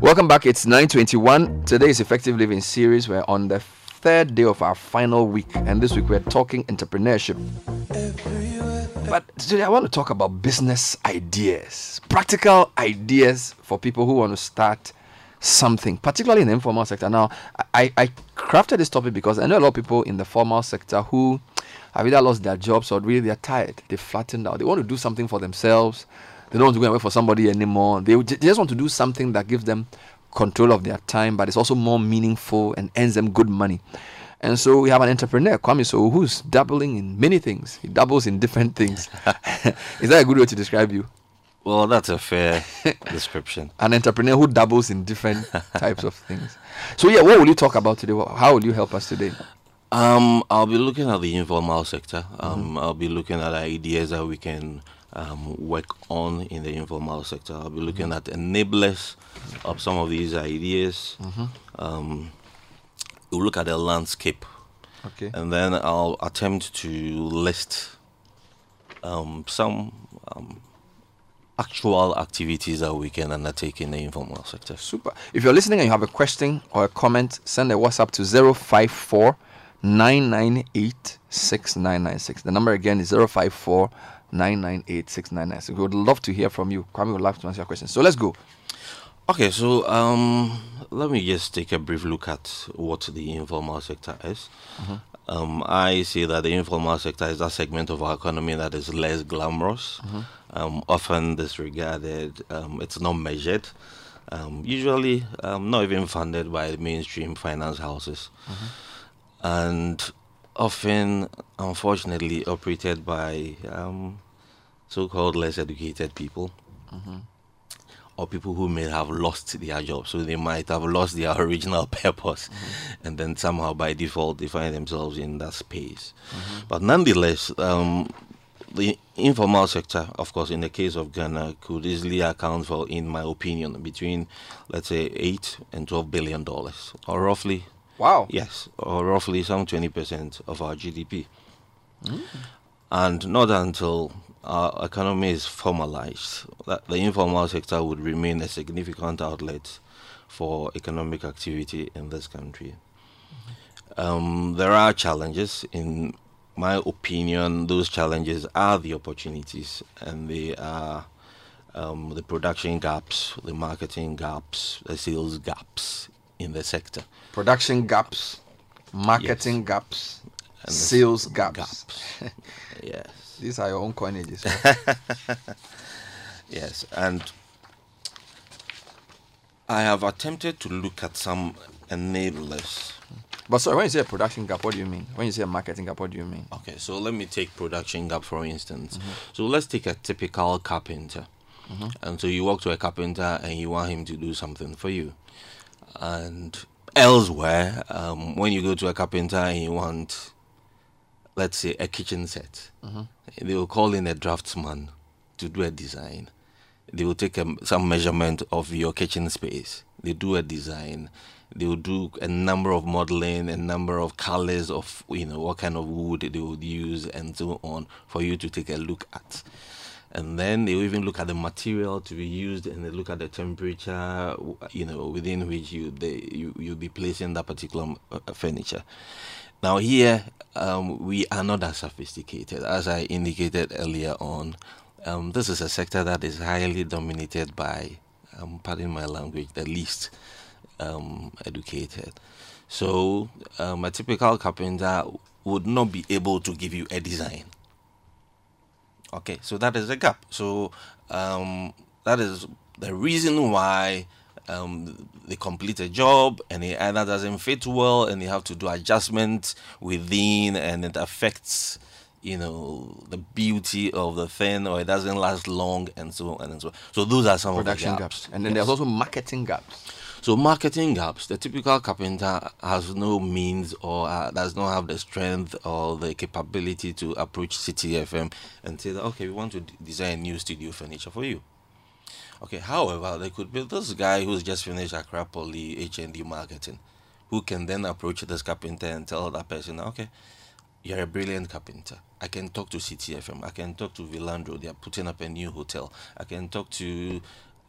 Welcome back. It's 9:21. Today is Effective Living series. We're on the third day of our final week, and this week we're talking entrepreneurship. But today I want to talk about business ideas, practical ideas for people who want to start something, particularly in the informal sector. Now, I, I crafted this topic because I know a lot of people in the formal sector who have either lost their jobs or really they're tired, they're flattened out, they want to do something for themselves they don't want to go and work for somebody anymore. They, they just want to do something that gives them control of their time, but it's also more meaningful and earns them good money. And so we have an entrepreneur, Kwame So, who's dabbling in many things. He doubles in different things. Is that a good way to describe you? Well, that's a fair description. An entrepreneur who doubles in different types of things. So, yeah, what will you talk about today? How will you help us today? Um, I'll be looking at the informal sector. Um, mm-hmm. I'll be looking at ideas that we can um, work on in the informal sector. I'll be looking at enablers of some of these ideas. Mm-hmm. Um, we'll look at the landscape. Okay. And then I'll attempt to list um, some um, actual activities that we can undertake in the informal sector. Super. If you're listening and you have a question or a comment, send a WhatsApp to 054 998 6996. The number again is 054 998 We would love to hear from you. Kwame would love to answer your questions. So let's go. Okay, so um, let me just take a brief look at what the informal sector is. Mm-hmm. Um, I see that the informal sector is a segment of our economy that is less glamorous, mm-hmm. um, often disregarded, um, it's not measured, um, usually um, not even funded by mainstream finance houses. Mm-hmm. And often, unfortunately, operated by um, so-called less educated people. Mm-hmm. Or people who may have lost their job, so they might have lost their original purpose, mm-hmm. and then somehow by default they find themselves in that space. Mm-hmm. But nonetheless, um, the informal sector, of course, in the case of Ghana, could easily account for, in my opinion, between let's say eight and twelve billion dollars, or roughly Wow. Yes, or roughly some 20% of our GDP. Mm. And not until our economy is formalized that the informal sector would remain a significant outlet for economic activity in this country. Mm-hmm. Um, there are challenges. In my opinion, those challenges are the opportunities, and they are um, the production gaps, the marketing gaps, the sales gaps in the sector. Production gaps, marketing yes. gaps, and sales gaps. gaps. yes. These are your own coinages. yes, and I have attempted to look at some enablers. But sorry, when you say a production gap, what do you mean? When you say a marketing gap, what do you mean? Okay, so let me take production gap for instance. Mm-hmm. So let's take a typical carpenter. Mm-hmm. And so you walk to a carpenter and you want him to do something for you and elsewhere, um, when you go to a carpenter and you want, let's say, a kitchen set, mm-hmm. they will call in a draftsman to do a design. They will take a, some measurement of your kitchen space. They do a design. They will do a number of modeling, a number of colors of you know what kind of wood they would use, and so on for you to take a look at and then they even look at the material to be used and they look at the temperature you know within which you they you you'll be placing that particular uh, furniture. Now here um, we are not as sophisticated. As i indicated earlier on um, this is a sector that is highly dominated by um, pardon my language the least um, educated. So um, a typical carpenter would not be able to give you a design Okay, so that is a gap. So um, that is the reason why um, they complete a job and it either doesn't fit well and they have to do adjustments within and it affects you know the beauty of the thing or it doesn't last long and so on and so on. So those are some production of the gaps. gaps. And then yes. there's also marketing gaps. So marketing gaps. The typical carpenter has no means or uh, does not have the strength or the capability to approach Citi FM and say that okay, we want to design new studio furniture for you. Okay, however, there could be this guy who's just finished Accra Poly HND marketing, who can then approach this carpenter and tell that person, okay, you're a brilliant carpenter. I can talk to Citi FM. I can talk to Villandro. They are putting up a new hotel. I can talk to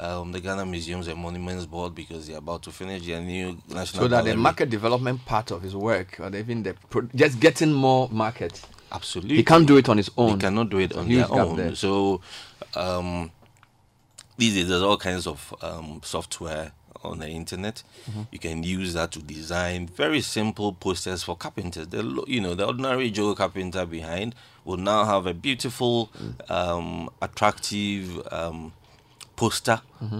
um, the Ghana Museums and Monuments Board because they're about to finish their new national. So that gallery. the market development part of his work, or even the pro- just getting more market, absolutely he can't do it on his own. They cannot do it on their own. So um, these days there's all kinds of um, software on the internet. Mm-hmm. You can use that to design very simple posters for carpenters. The you know the ordinary Joe carpenter behind will now have a beautiful, Mm. um, attractive um, poster. Mm-hmm.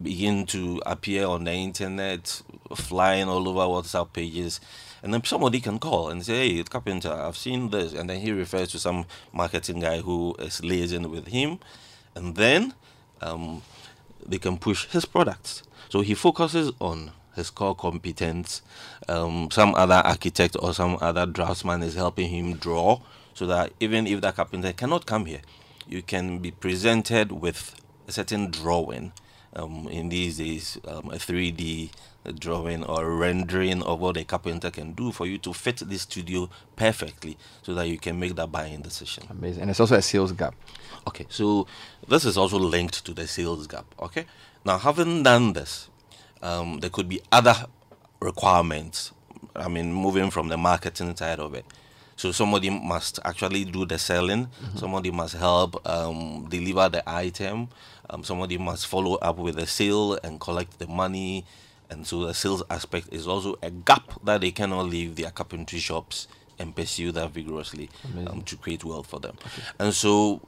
Begin to appear on the internet, flying all over WhatsApp pages, and then somebody can call and say, "Hey, carpenter, I've seen this," and then he refers to some marketing guy who is liaising with him, and then um, they can push his products. So he focuses on his core competence. Um, some other architect or some other draftsman is helping him draw, so that even if that carpenter cannot come here, you can be presented with certain drawing. Um, in these days, um, a 3D drawing or rendering of what a carpenter can do for you to fit this studio perfectly, so that you can make that buying decision. Amazing. And it's also a sales gap. Okay, so this is also linked to the sales gap. Okay, now having done this, um, there could be other requirements. I mean, moving from the marketing side of it. So somebody must actually do the selling. Somebody must help um, deliver the item. Um, somebody must follow up with the sale and collect the money. And so the sales aspect is also a gap that they cannot leave their carpentry shops and pursue that vigorously um, to create wealth for them. And so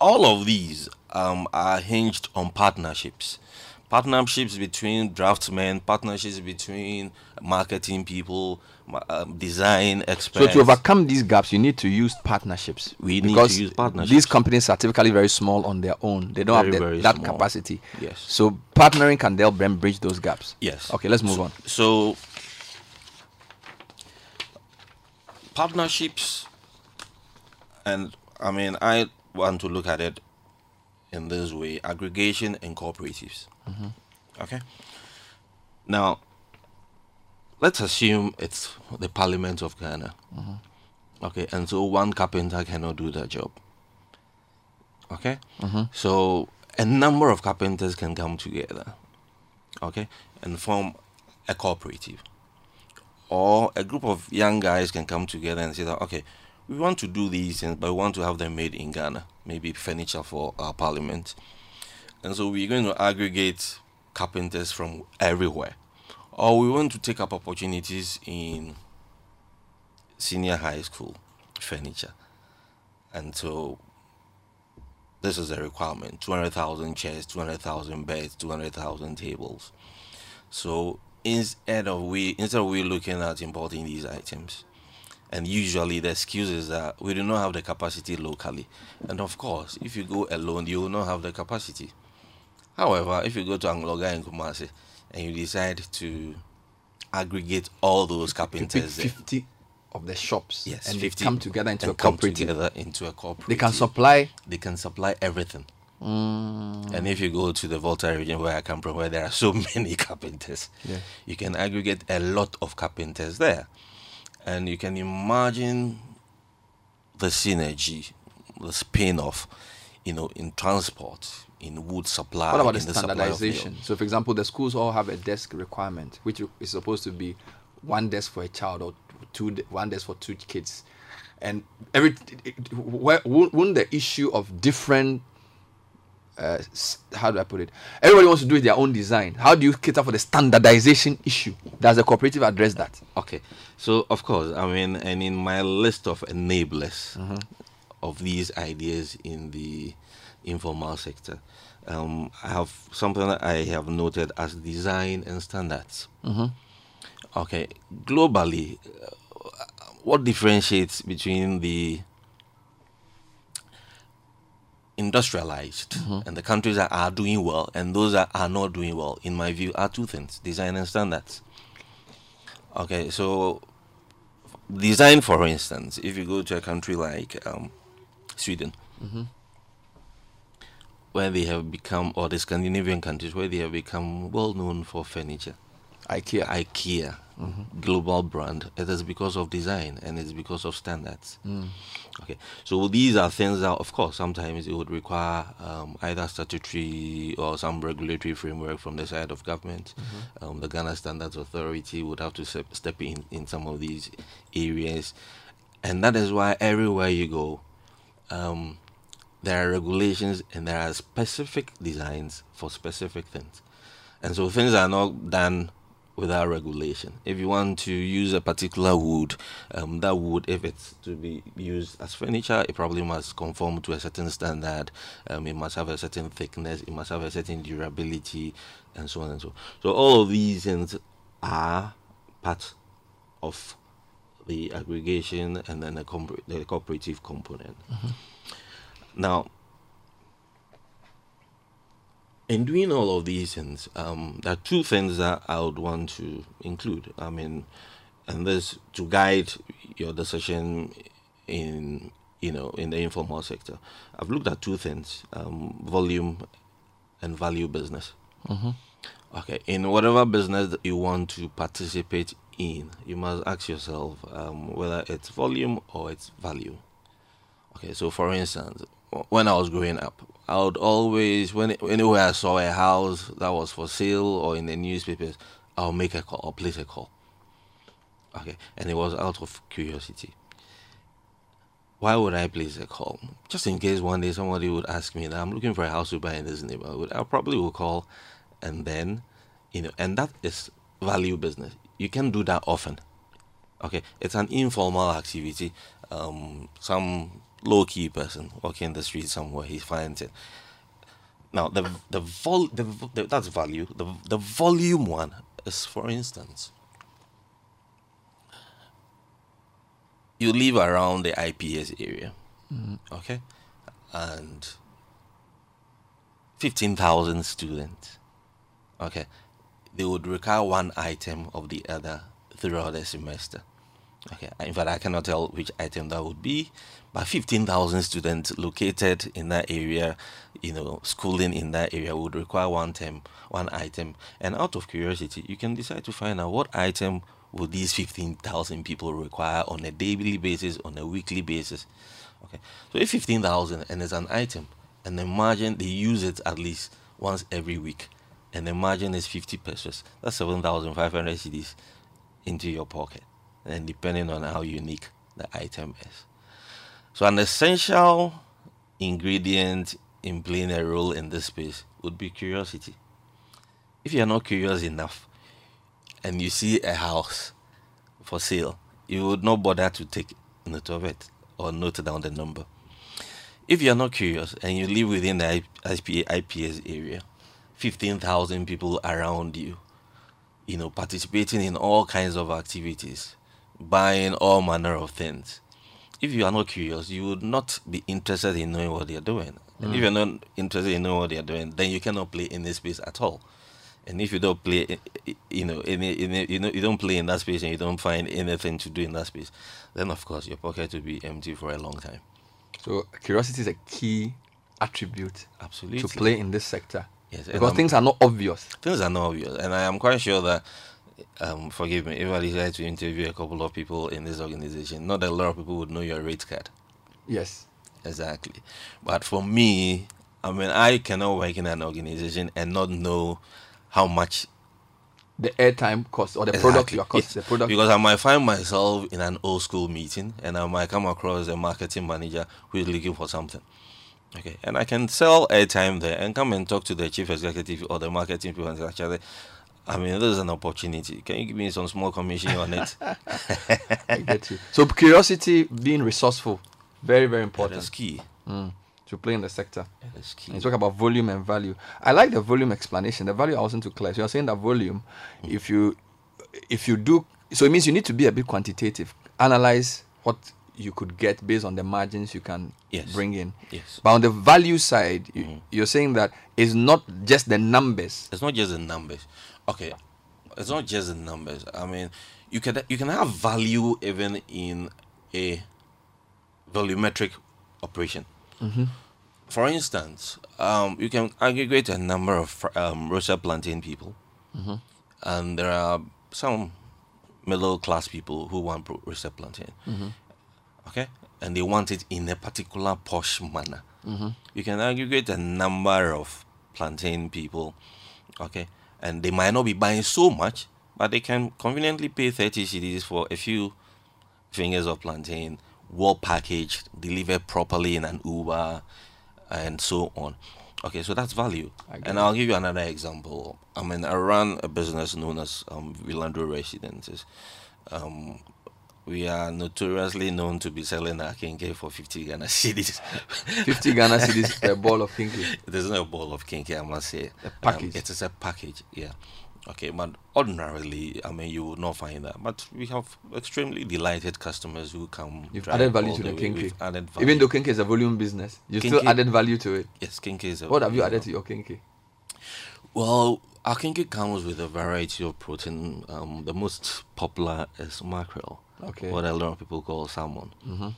all of these um, are hinged on partnerships partnerships between draftsmen partnerships between marketing people um, design experts. So to overcome these gaps, you need to use partnerships. We need to use partnerships. These companies are typically very small on their own. They don't Very, have the, that small. capacity. Yes. So partnering can help them bridge those gaps. yes Okay, let's move on. so partnerships and i mean i want to look at it in this way aggregation and cooperatives Mm-hmm. okay. Now let's assume it's the parliament of ghana. Mm-hmm. Okay and so one carpenter cannot do that job. Okay? Mm-hmm. So a number of carpenters can come together. Okay, and form a cooperative. Or a group of young guys can come together and say that, okay, we want to do these things, but we want to have them made in Ghana, maybe furniture for our parliament. And so we're going to aggregate carpenters from everywhere. Or we want to take up opportunities in senior high school furniture. And so this is a requirement 200,000 chairs, 200,000 beds, 200,000 tables. So instead of we instead of we looking at importing these items, and usually the excuse is that we do not have the capacity locally. And of course, if you go alone, you will not have the capacity. However, if you go to Anloga and Kumasi and you decide to aggregate all those carpenters there, 50 of the shops yes, and 50 they come together into a come cooperative. together into a cooperative. They can supply. they can supply everything. Mm, And if you go to the Volta region where I come from, where there are so many carpenters, Yeah. you can aggregate a lot of carpenters there. And you can imagine the synergy, the spin off, you know, in transport, in wood supply. what about the in supply of standardization? So, for example, the schools all have a desk requirement, which is supposed to be one desk for a child or two, one desk for two kids, and every where, won't the issue of different uh, how do I put it? Everybody wants to do it their own design. How do you cater for the standardization issue? Does the cooperative address that? Okay, so of course, I mean, and in my list of enablers of these ideas in the informal sector, um, I have something that I have noted as design and standards. Okay, globally, uh, what differentiates between the industrialized and the countries that are doing well and those that are not doing well, in my view, are two things design and standards. Okay, so design, for instance, if you go to a country like um, Sweden, where they have become, or the Scandinavian countries, where they have become well known for furniture. IKEA. IKEA, global brand, it is because of design and it's because of standards. Okay, so these are things that, of course, sometimes it would require um, either statutory or some regulatory framework from the side of government. Um, the Ghana Standards Authority would have to step, step in in some of these areas, and that is why everywhere you go, um, there are regulations and there are specific designs for specific things. And so things are not done without regulation. If you want to use a particular wood, um, that wood, if it's to be used as furniture, it probably must conform to a certain standard. Um, it must have a certain thickness. It must have a certain durability, and so on and so. So all of these things are part of the aggregation and then the, compor- the cooperative component. Now, in doing all of these things, um, there are two things that I would want to include. I mean, and this to guide your decision in you know in the informal sector. I've looked at two things: um, volume and value business. Okay, in whatever business that you want to participate in, you must ask yourself um, whether it's volume or it's value. Okay, so for instance, when I was growing up, I would always, when anywhere I saw a house that was for sale or in the newspapers, I'll make a call or place a call. Okay, and it was out of curiosity. Why would I place a call? Just in case one day somebody would ask me that I'm looking for a house to buy in this neighborhood, I probably will call, and then, you know, and that is value business. You can do that often. Okay, it's an informal activity. Um, some low key person walking the street somewhere, he finds it. Now the the vol the, the that's value. The the volume one is, for instance, you live around the IPS area, okay, and fifteen thousand students, okay, they would require one item of the other throughout the semester. Okay, in fact, I cannot tell which item that would be, but 15,000 students located in that area, you know, schooling in that area would require one term, one item. And out of curiosity, you can decide to find out what item would these 15,000 people require on a daily basis, on a weekly basis. Okay, so if 15,000 and it's an item, and imagine they use it at least once every week, and the margin is 50 pesos, that's 7,500 cedis into your pocket and depending on how unique the item is. So, an essential ingredient in playing a role in this space would be curiosity. If you're not curious enough and you see a house for sale, you would not bother to take note of it or note down the number. If you're not curious and you live within the IPA, IPS area, 15,000 people around you, you know, participating in all kinds of activities, buying all manner of things. If you are not curious, you would not be interested in knowing what they're doing. And if mm. you're not interested in knowing what they're doing, then you cannot play in this space at all. And if you don't play, you know, in, in you know, you don't play in that space and you don't find anything to do in that space, then of course your pocket will be empty for a long time. So curiosity is a key attribute Absolutely. to play in this sector. Yes, Because things are not obvious. things are not obvious, and I am quite sure that. Um, forgive me if I decide to interview a couple of people in this organization. Not that a lot of people would know your rate card. Yes. Exactly. But for me, I mean, I cannot work in an organization and not know how much The airtime cost or the product Exactly. your cost. Yes. The product Because I might find myself in an old school meeting and I might come across a marketing manager who is looking for something. Okay. And I can sell airtime there and come and talk to the chief executive or the marketing people and actually, I mean, this is an opportunity. Can you give me some small commission on it? I get you. So curiosity, being resourceful, very very important is key. mm, to play in the sector. That is key. And you talk about volume and value. I like the volume explanation. The value I wasn't too clear. So you're saying that volume, if you if you do so it means you need to be a bit quantitative. Analyze what you could get based on the margins you can Yes. bring in. Yes. But on the value side, you, you're saying that it's not just the numbers. It's not just the numbers. Okay, it's not just the numbers. I mean, you can you can have value even in a volumetric operation. For instance, um, you can aggregate a number of um, roasted plantain people, and there are some middle class people who want roasted plantain. Okay, and they want it in a particular posh manner. You can aggregate a number of plantain people. Okay, and they might not be buying so much, but they can conveniently pay 30 cedis for a few fingers of plantain, well packaged, delivered properly in an Uber, and so on. Okay, so that's value. And I'll give you another example. I mean, I run a business known as um, Villandro Residences. Um, we are notoriously known to be selling our kinky for 50 Ghana cedis. 50 Ghana cedis a ball of kinky. It isn't a ball of kinky, I must say. A package. Um, it is a package, yeah. Okay, but ordinarily, I mean, you would not find that. But we have extremely delighted customers who come. You've added value to the. We've added value. Even though kinky is a volume business, you still Kinky- added value to it. yes, kinky is a. What have you added to your kinky? Well, our kinky comes with a variety of protein. Um, the most popular is mackerel, Okay. what a lot of people call salmon. Mm-hmm.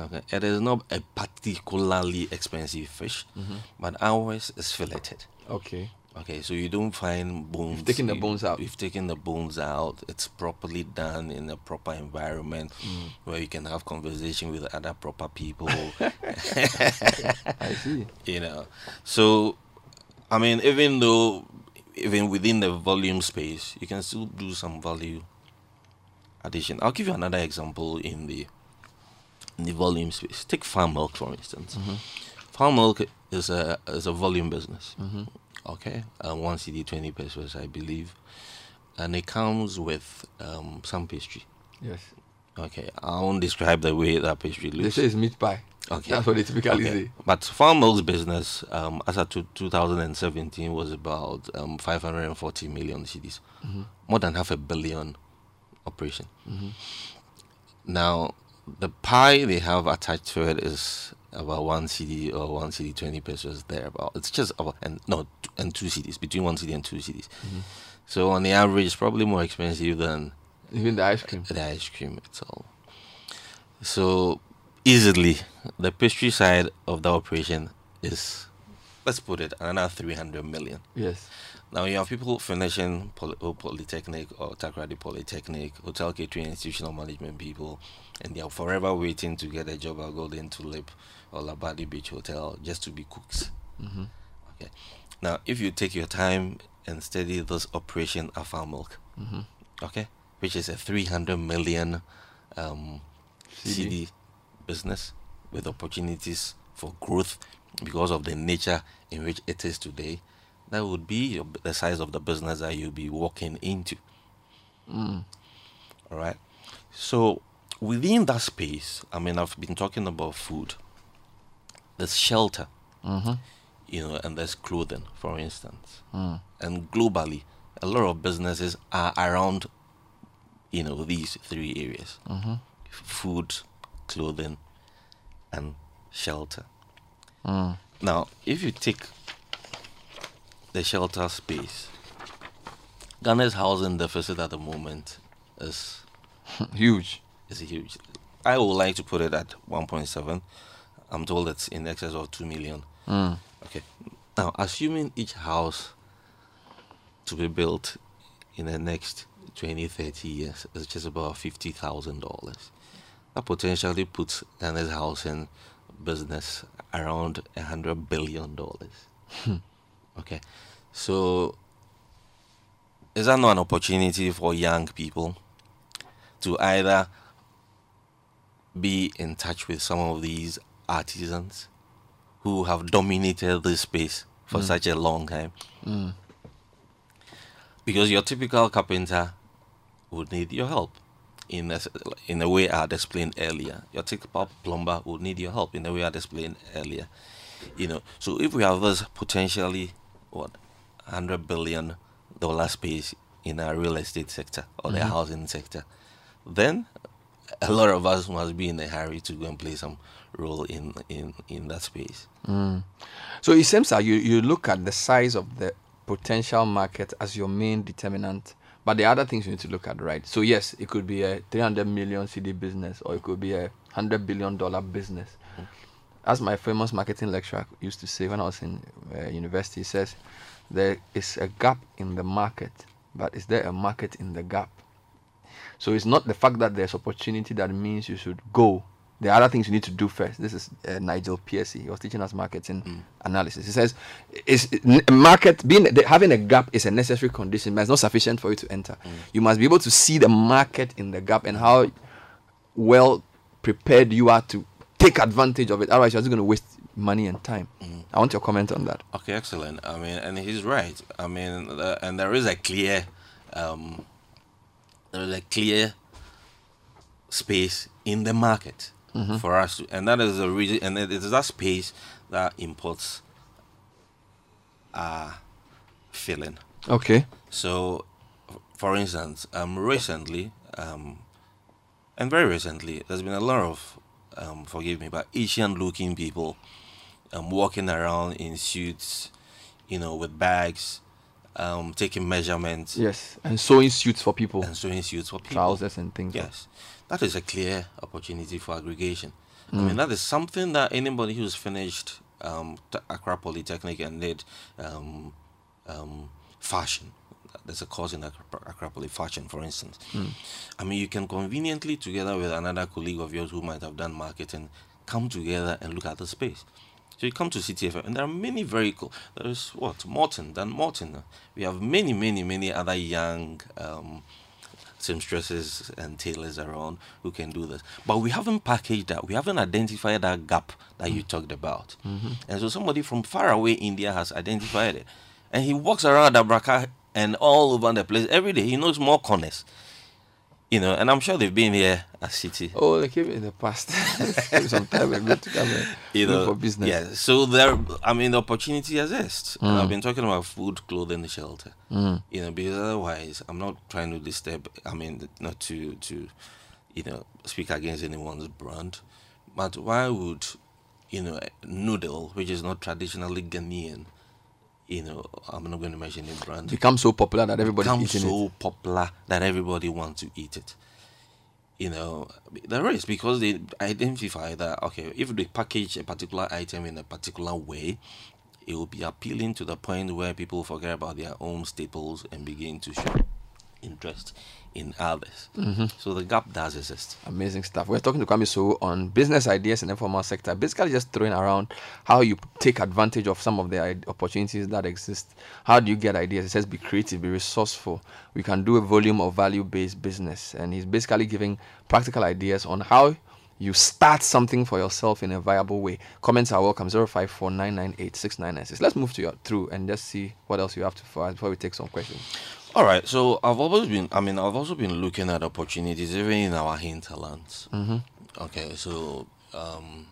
Okay, it is not a particularly expensive fish, Mm-hmm. but ours is filleted. Okay. Okay, so you don't find bones. You've taken the bones out. You've taken the bones out. It's properly done in a proper environment Mm. where you can have conversation with other proper people. I see. you know, so I mean, even though even within the volume space, you can still do some value addition. I'll give you another example in the in the volume space. Take Fan Milk for instance. Mm-hmm. Fan Milk is a is a volume business. Mm-hmm. Okay, uh, one cedi twenty pesos, I believe, and it comes with um, some pastry. Yes. Okay, I won't describe the way that pastry They looks. say it's meat pie. Okay. That's what they typically Okay. say. But Fan Milk's business, um, as of two- 2017, was about um, 540 million cedis, Mm-hmm. more than half a billion operation. Now, the pie they have attached to it is about one cedi or one cedi 20 pesos there. About it's just about and no and two cedis between one cedi and two cedis. So on the average, it's probably more expensive than Even the ice cream. the ice cream itself. So easily, the pastry side of the operation is, let's put it, another 300 million. Yes. Now you have people finishing poly- Polytechnic or Takoradi Polytechnic, hotel catering, institutional management people, and they are forever waiting to get a job at Golden Tulip or Labadi Beach Hotel just to be cooks. Mm-hmm. Okay. Now, if you take your time and study this operation at Fan Milk, Mm-hmm. okay, which is a 300 million um, cedi. cedi business with opportunities for growth because of the nature in which it is today, that would be your, the size of the business that you'll be walking into. Mm. All right. So within that space, I mean, I've been talking about food. There's shelter, Mm-hmm. you know, and there's clothing, for instance. Mm. And globally, a lot of businesses are around, you know, these three areas: Mm-hmm. food, clothing, and shelter. Mm. Now, if you take the shelter space, Ghana's housing deficit at the moment is Huge. It's huge. I would like to put it at 1.7. I'm told it's in excess of 2 million. Mm. Okay. Now, assuming each house to be built in the next 20, 30 years is just about $50,000, that potentially puts Ghana's housing business around a $100 billion. okay. So, is that not an opportunity for young people to either be in touch with some of these artisans who have dominated this space for such a long time. Mm. Because your typical carpenter would need your help. In a, in a way I had explained earlier. Your typical plumber would need your help in the way I had explained earlier. You know, so if we have this potentially what hundred billion dollar space in our real estate sector or the housing sector, then a lot of us must be in a hurry to go and play some role in in in that space. Mm. So it seems that you, you look at the size of the potential market as your main determinant, but the other things you need to look at, right? So yes, it could be a 300 million cedi business, or it could be a 100 billion dollar business. As my famous marketing lecturer used to say when I was in uh, university, he says there is a gap in the market but is there a market in the gap? So it's not the fact that there's opportunity that means you should go. There are other things you need to do first. This is uh, Nigel Pearcey. He was teaching us marketing mm. analysis. He says, "Is market being the, having a gap is a necessary condition, but it's not sufficient for you to enter. Mm. You must be able to see the market in the gap and how well prepared you are to take advantage of it. Otherwise, you're just going to waste money and time. Mm. I want your comment on that. Okay, excellent. I mean, and he's right. I mean, uh, and there is a clear, um, there is a clear space in the market mm-hmm. for us, and that is the reason, and it is that space that imports are filling. Okay. So, for instance, um, recently, um, and very recently, there's been a lot of, um, forgive me, but Asian-looking people, um, walking around in suits, you know, with bags, um, taking measurements. Yes, and sewing suits for people. And sewing suits for people. Trousers and things. Yes, that is a clear opportunity for aggregation. Mm. I mean, that is something that anybody who's finished um, Accra Polytechnic and did um, um, fashion. There's a course in Accra Poly fashion, for instance. Mm. I mean, you can conveniently, together with another colleague of yours who might have done marketing, come together and look at the space. So you come to Citi FM, and there are many very cool. There is what Morton, Dan Morton. We have many, many, many other young um, seamstresses and tailors around who can do this. But we haven't packaged that. We haven't identified that gap that you talked about. Mm-hmm. And so somebody from far away India has identified it, and he walks around Abraka and all over the place every day. He knows more corners you know, and I'm sure they've been here at Citi. Oh, they came in the past. some time ago to come and you know, for business. Yeah, so there, I mean, the opportunity exists. Mm. I've been talking about food, clothing, shelter. Mm. You know, because otherwise, I'm not trying to disturb. I mean, not to to, you know, speak against anyone's brand, but why would, you know, noodle, which is not traditionally Ghanaian, you know, I'm not going to mention the brand. Become so popular that everybody becomes so it. popular that everybody wants to eat it. You know, there is because they identify that okay, if they package a particular item in a particular way, it will be appealing to the point where people forget about their own staples and begin to show interest in others. Mm-hmm. So the gap does exist. Amazing stuff. We're talking to Kwame So on business ideas in the informal sector, basically just throwing around how you take advantage of some of the opportunities that exist. How do you get ideas? It says be creative, be resourceful. We can do a volume of value-based business, and he's basically giving practical ideas on how you start something for yourself in a viable way. Comments are welcome 0549986996. Let's move to your through and just see what else you have to for us before we take some questions. All right, so I've always been, I mean, I've also been looking at opportunities even in our hinterlands. Mm-hmm. Okay, so, um,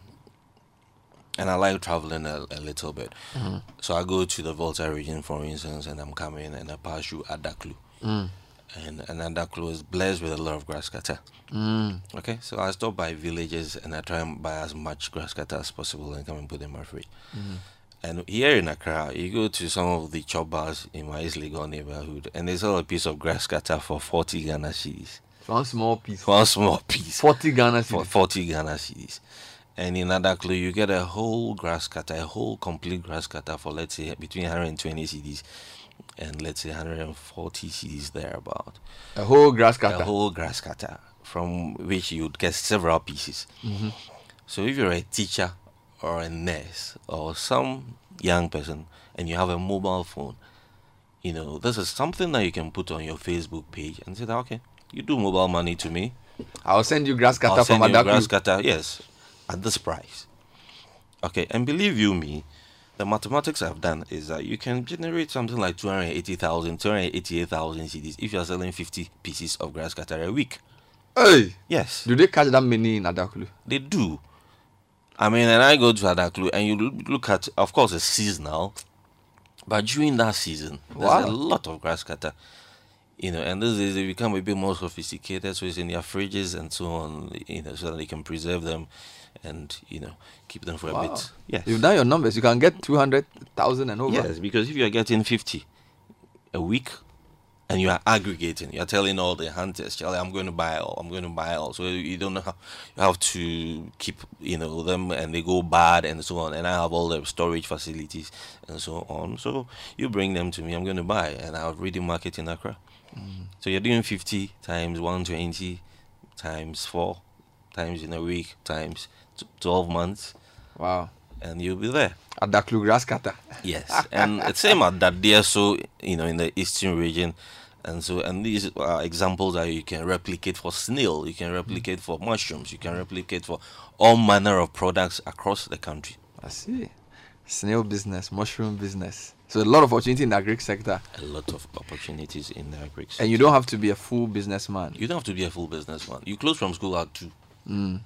and I like traveling a, a little bit. Mm-hmm. So I go to the Volta region, for instance, and I'm coming and I pass you Adaklu. Mm. And, and Adaklu is blessed with a lot of grass cutter. Mm. Okay, so I stop by villages and I try and buy as much grass cutter as possible and come and put in my fridge. Mm-hmm. And here in Accra, you go to some of the chop bars in my East Legon neighborhood, and they sell a piece of grass cutter for 40 Ghana cedis. One small piece. One small piece. 40 Ghana cedis. 40 Ghana cedis. And in Adaklu, you get a whole grass cutter, a whole complete grass cutter for, let's say, between 120 cedis and, let's say, 140 cedis thereabout. A whole grass cutter? A whole grass cutter, from which you'd get several pieces. Mm-hmm. So if you're a teacher or a nurse or some young person and you have a mobile phone, you know, this is something that you can put on your Facebook page and say that, okay, you do mobile money to me. I'll send you grass cutter from Adaklu. grass cutter, yes, at this price. Okay, and believe you me, the mathematics I've done is that you can generate something like 280,000, 288,000 cedis if you're selling 50 pieces of grass cutter a week. Hey! Yes. Do they catch that many in Adaklu? They do. I mean, and I go to Adaklu and you look at, of course, it's seasonal, but during that season, there's wow. a lot of grass cutter. You know, and these days they become a bit more sophisticated, so it's in their fridges and so on, you know, so that they can preserve them and, you know, keep them for wow. a bit. Yes. You've done your numbers. You can get 200,000 and over. Yes, because if you're getting 50 a week, and you are aggregating. You're telling all the hunters, Charlie, I'm going to buy all. I'm going to buy all. So you don't know how you have to keep, you know, them and they go bad and so on. And I have all the storage facilities and so on. So you bring them to me. I'm going to buy, and I'll read the market in Accra. Mm. So you're doing 50 times 120 times four times in a week times 12 months. Wow. And you'll be there. At that grass cutter. Yes. and it's same at that there, so, you know, in the eastern region. And so, and these are examples that you can replicate for snail, you can replicate for mushrooms, you can replicate for all manner of products across the country. I see. Snail business, mushroom business. So a lot of opportunity in the agri sector. A lot of opportunities in the agri sector. And you don't have to be a full businessman. You don't have to be a full businessman. You close from school at two. Mm.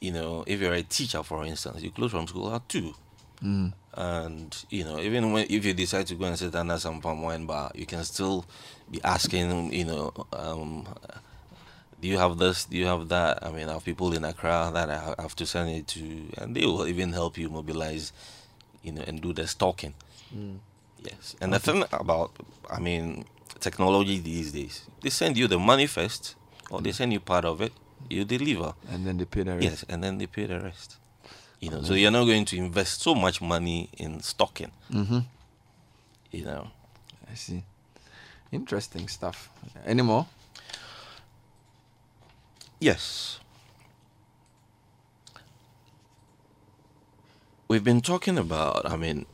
You know, if you're a teacher, for instance, you close from school at two. Mm. And you know, even when if you decide to go and sit under some palm wine bar, you can still be asking, you know, um, do you have this? Do you have that? I mean, I have people in Accra that I have to send it to, and they will even help you mobilize, you know, and do the stalking. Mm. Yes, and okay. the thing about, I mean, technology these days, they send you the manifest, or they send you part of it, you deliver, and then they pay the rest. Yes, and then they pay the rest. You know, so you're not going to invest so much money in stocking. Mm-hmm. You know. I see. Interesting stuff. Any more? Yes. We've been talking about, I mean,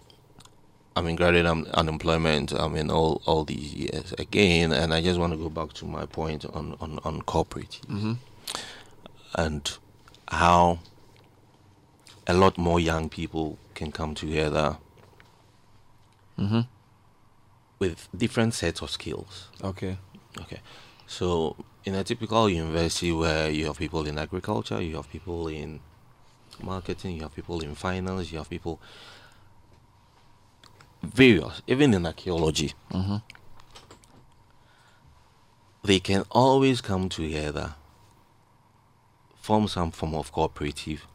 I mean, graduate un- unemployment, I mean, all, all these years again, and I just want to go back to my point on, on, on corporate mm-hmm. And how a lot more young people can come together mm-hmm. with different sets of skills. Okay. Okay. So in a typical university where you have people in agriculture, you have people in marketing, you have people in finance, you have people various, even in archaeology. Mm-hmm. They can always come together, form some form of cooperative,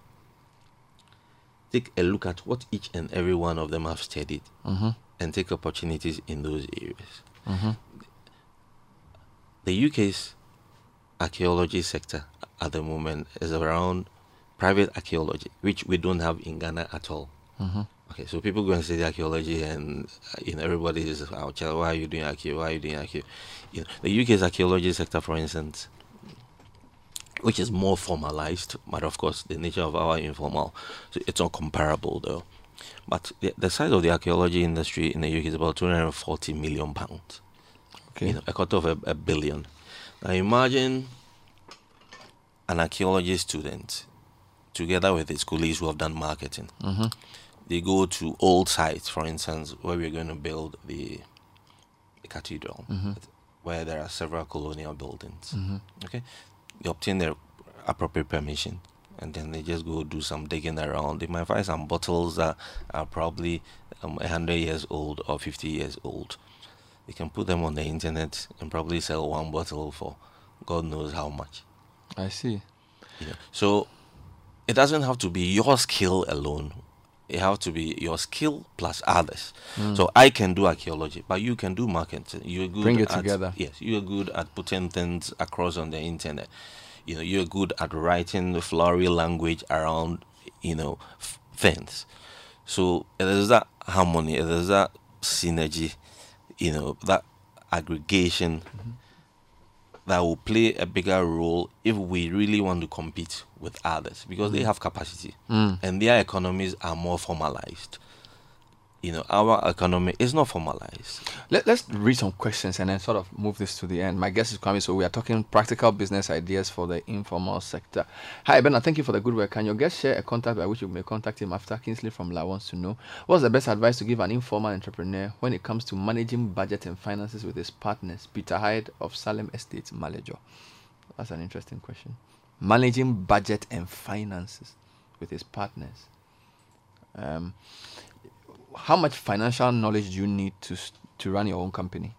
take a look at what each and every one of them have studied mm-hmm. and take opportunities in those areas. Mm-hmm. The UK's archaeology sector at the moment is around private archaeology, which we don't have in Ghana at all. Mm-hmm. Okay, so people go and study archaeology, and uh, you know everybody is out. Why are you doing archaeology? Why are you doing archaeology? You know, the UK's archaeology sector, for instance, which is more formalized, but of course the nature of our informal, so it's not comparable though. But the, the size of the archaeology industry in the UK is about 240 million pounds. Okay. You know, a quarter of a, a billion. Now imagine an archaeology student together with his colleagues who have done marketing. Mm-hmm. They go to old sites, for instance, where we're going to build the, the cathedral, mm-hmm. where there are several colonial buildings. Mm-hmm. Okay, they obtain their appropriate permission and then they just go do some digging around. They might find some bottles that are probably um, 100 years old or 50 years old. They can put them on the internet and probably sell one bottle for God knows how much. I see. Yeah. So it doesn't have to be your skill alone. It has to be your skill plus others. Mm. So I can do archaeology, but you can do marketing. You're good. Bring it at, together. Yes, you're good at putting things across on the internet. You know, you're good at writing the flowery language around, you know, f- things. So there's that harmony. There's that synergy. You know, that aggregation. Mm-hmm that will play a bigger role if we really want to compete with others because mm. they have capacity mm. and their economies are more formalized. You know, our economy is not formalized. Let, us read some questions and then sort of move this to the end. My guest is coming, so we are talking practical business ideas for the informal sector. Hi, Bernard. Thank you for the good work. Can your guest share a contact by which you may contact him after Kingsley from La wants to know what's the best advice to give an informal entrepreneur when it comes to managing budget and finances with his partners? Peter Hyde of Salem Estates, Malejo. That's an interesting question. Managing budget and finances with his partners. Um, how much financial knowledge do you need to to run your own company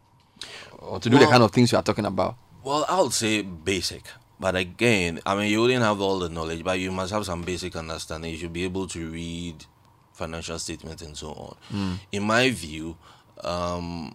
or to do well, the kind of things you are talking about? Well, I would say basic. But again, I mean, you wouldn't have all the knowledge, but you must have some basic understanding. You should be able to read financial statements and so on. Mm. In my view, um,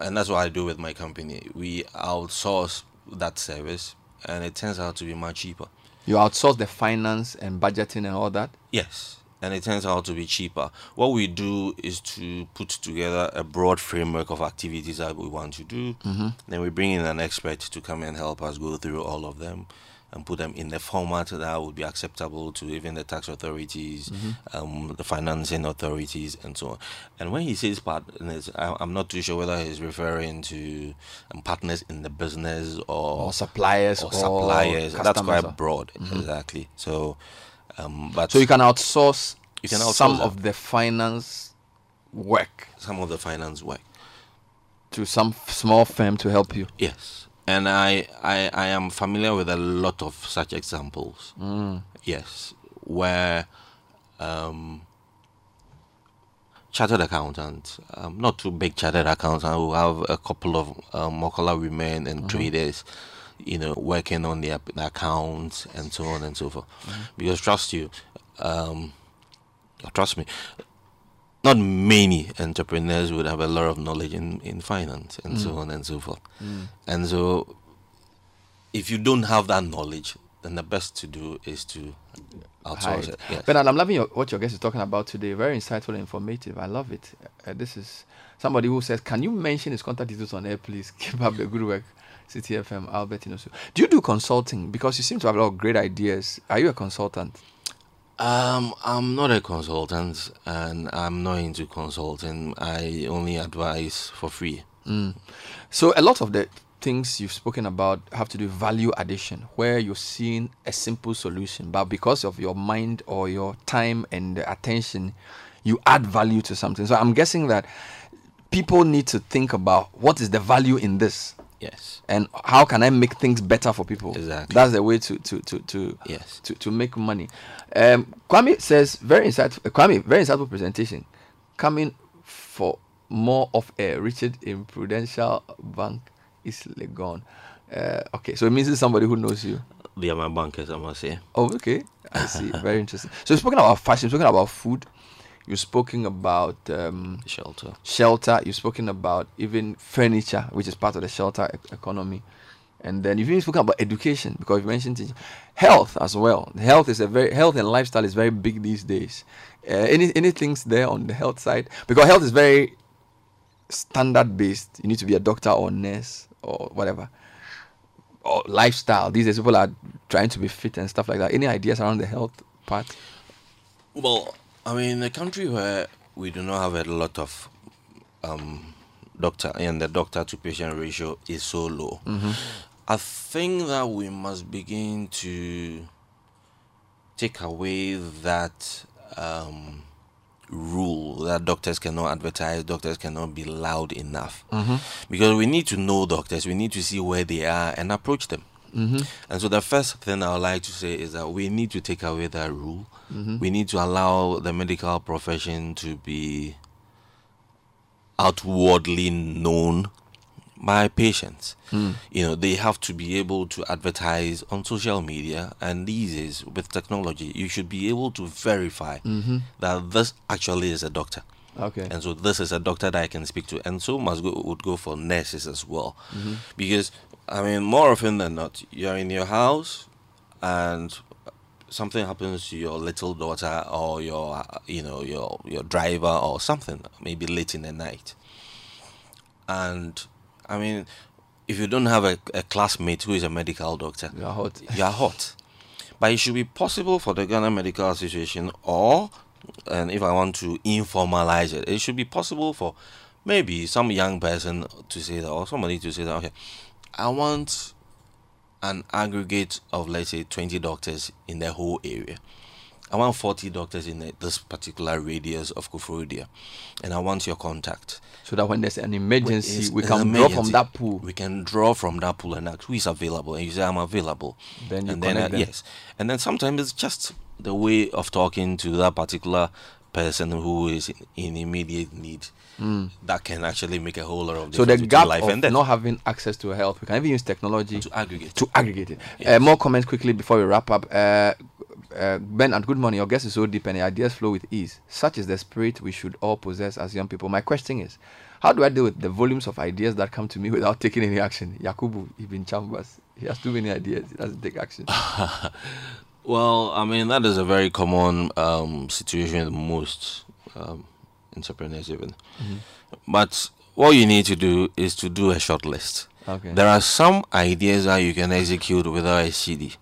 and that's what I do with my company. We outsource that service, and it turns out to be much cheaper. You outsource the finance and budgeting and all that. Yes, and it turns out to be cheaper. What we do is to put together a broad framework of activities that we want to do. Mm-hmm. Then we bring in an expert to come and help us go through all of them and put them in the format that would be acceptable to even the tax authorities, um, the financing authorities, and so on. And when he says partners, I- I'm not too sure whether he's referring to um, partners in the business or, Or suppliers or or suppliers. That's customers quite or- broad, exactly. So, um, but So you can outsource, You can outsource some them. of the finance work some of the finance work. to some small firm to help you. Yes, and I, I I am familiar with a lot of such examples. Mm. Yes, where um, chartered accountants, um, not too big chartered accountants, who have a couple of um, mokular women and traders, you know, working on the, their accounts and so on and so forth. Because trust you, um, trust me, not many entrepreneurs would have a lot of knowledge in, in finance and so on and so forth. And so, if you don't have that knowledge, then the best to do is to outsource Hide. it. Yes. Bernard, I'm loving your, what your guest is talking about today. Very insightful and informative. I love it. Uh, this is somebody who says, Can you mention his contact details on air, please? Keep up the good work. Citi FM, Albert Inosu. Do you do consulting? Because you seem to have a lot of great ideas. Are you a consultant? Um, I'm not a consultant, and I'm not into consulting. I only advise for free. So a lot of the things you've spoken about have to do with value addition, where you're seeing a simple solution, but because of your mind or your time and attention, you add value to something. So I'm guessing that people need to think about what is the value in this Yes. and how can I make things better for people. Exactly. That's the way to to to to Yes. to, to make money. Um, Kwame says very insightful. uh, Kwame, very insightful presentation. Coming for more of a Richard in Prudential Bank is Legon. Uh, okay, so it means it's somebody who knows you. They are my bankers, I must say. Oh, okay. I see. Very interesting. So spoken about fashion, spoken about food, you've spoken about um, Shelter. shelter, you've spoken about even furniture, which is part of the shelter e- economy. And then you've even spoken about education because you mentioned teaching. health as well. Health is a very health and lifestyle is very big these days. Uh, any anything's there on the health side because health is very standard based. You need to be a doctor or nurse or whatever. Or lifestyle. These days people are trying to be fit and stuff like that. Any ideas around the health part? Well, I mean, in a country where we do not have a lot of um, doctor and the doctor to patient ratio is so low, I think that we must begin to take away that um, rule that doctors cannot advertise, doctors cannot be loud enough. Because we need to know doctors, we need to see where they are and approach them. Mm-hmm. And so the first thing I would like to say is that we need to take away that rule. Mm-hmm. We need to allow the medical profession to be outwardly known by patients. Mm. You know, they have to be able to advertise on social media, and these days with technology, you should be able to verify mm-hmm. that this actually is a doctor. Okay. And so this is a doctor that I can speak to, and so must go would go for nurses as well, because I mean more often than not, you're in your house, and something happens to your little daughter or your you know your your driver or something, maybe late in the night, and I mean, if you don't have a, a classmate who is a medical doctor, You are hot. you are hot. But it should be possible for the Ghana Medical Association, or, and if I want to informalize it, it should be possible for maybe some young person to say that, or somebody to say that, okay, I want an aggregate of, let's say, 20 doctors in the whole area. I want 40 doctors in the, this particular radius of Kufrudia, and I want your contact. So that when there's an emergency, we an can draw from that pool. We can draw from that pool and ask who is available, and you say I'm available. Then you and then uh, yes, and then sometimes it's just the way of talking to that particular person who is in, immediate need that can actually make a whole lot of Hmm. So the gap life of and death not having access to health, we can even use technology to aggregate. to aggregate it. Uh, more comments quickly before we wrap up. Uh, uh, Ben, and good morning. Your guest is so deep and the ideas flow with ease. Such is the spirit we should all possess as young people. My question is, how do I deal with the volumes of ideas that come to me without taking any action? Yakubu Ibn Chambers, he has too many ideas. He doesn't take action. well, I mean, that is a very common um, situation with most um, entrepreneurs, even. Mm-hmm. But what you need to do is to do a short list. Okay. There are some ideas that you can execute without a cedi.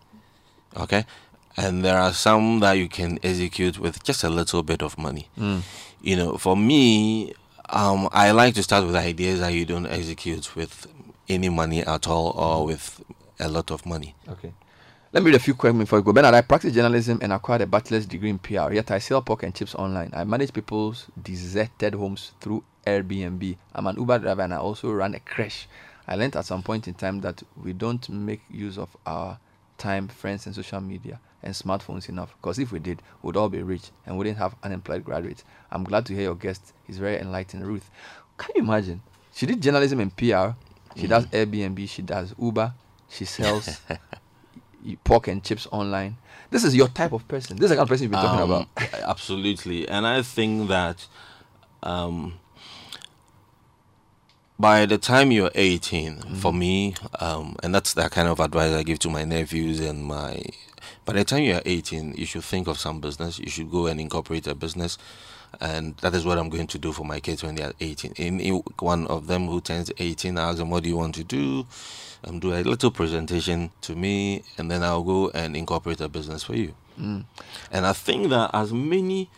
Okay? And there are some that you can execute with just a little bit of money. Mm. You know, for me, um, I like to start with ideas that you don't execute with any money at all or with a lot of money. Okay. Let me read a few questions before we go. Bernard, I practice journalism and acquired a bachelor's degree in PR. Yet I sell pork and chips online. I manage people's deserted homes through Airbnb. I'm an Uber driver and I also run a crash. I learned at some point in time that we don't make use of our time, friends, and social media and smartphones enough. Because if we did, we'd all be rich and wouldn't have unemployed graduates. I'm glad to hear your guest. He's very enlightened, Ruth. Can you imagine? She did journalism and PR. She mm. does Airbnb. She does Uber. She sells pork and chips online. This is your type of person. This is the kind of person you've been talking um, about. absolutely. And I think that um, by the time you're 18 mm-hmm. for me um, and that's the kind of advice i give to my nephews and my by the time you're 18 you should think of some business you should go and incorporate a business and that is what i'm going to do for my kids when they're 18 in, one of them who turns 18 i ask them what do you want to do? Um, do a little presentation to me and then i'll go and incorporate a business for you. Mm. and i think that as many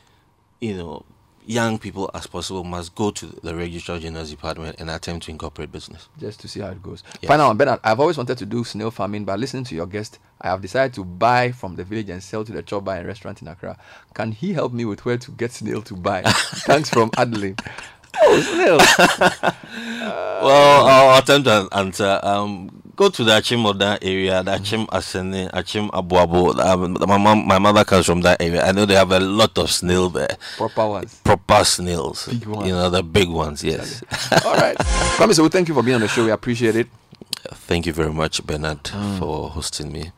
you know young people as possible must go to the registrar general's department and attempt to incorporate business. Just to see how it goes. Yes. Final one, Bernard, I've always wanted to do snail farming, but listening to your guest, I have decided to buy from the village and sell to the chop and restaurant in Accra. Can he help me with where to get snail to buy? Thanks from Adeline. Oh, snail. uh, well, I'll attempt to answer. Um, go to the Akim Oda area, the Akim Asene, Achim Abuabo. Um, my mom, my mother comes from that area. I know they have a lot of snail there. Proper ones. Proper snails. Big ones. You know, the big ones, yes. All right. Kwame, so thank you for being on the show. We appreciate it. Thank you very much, Bernard, mm. for hosting me.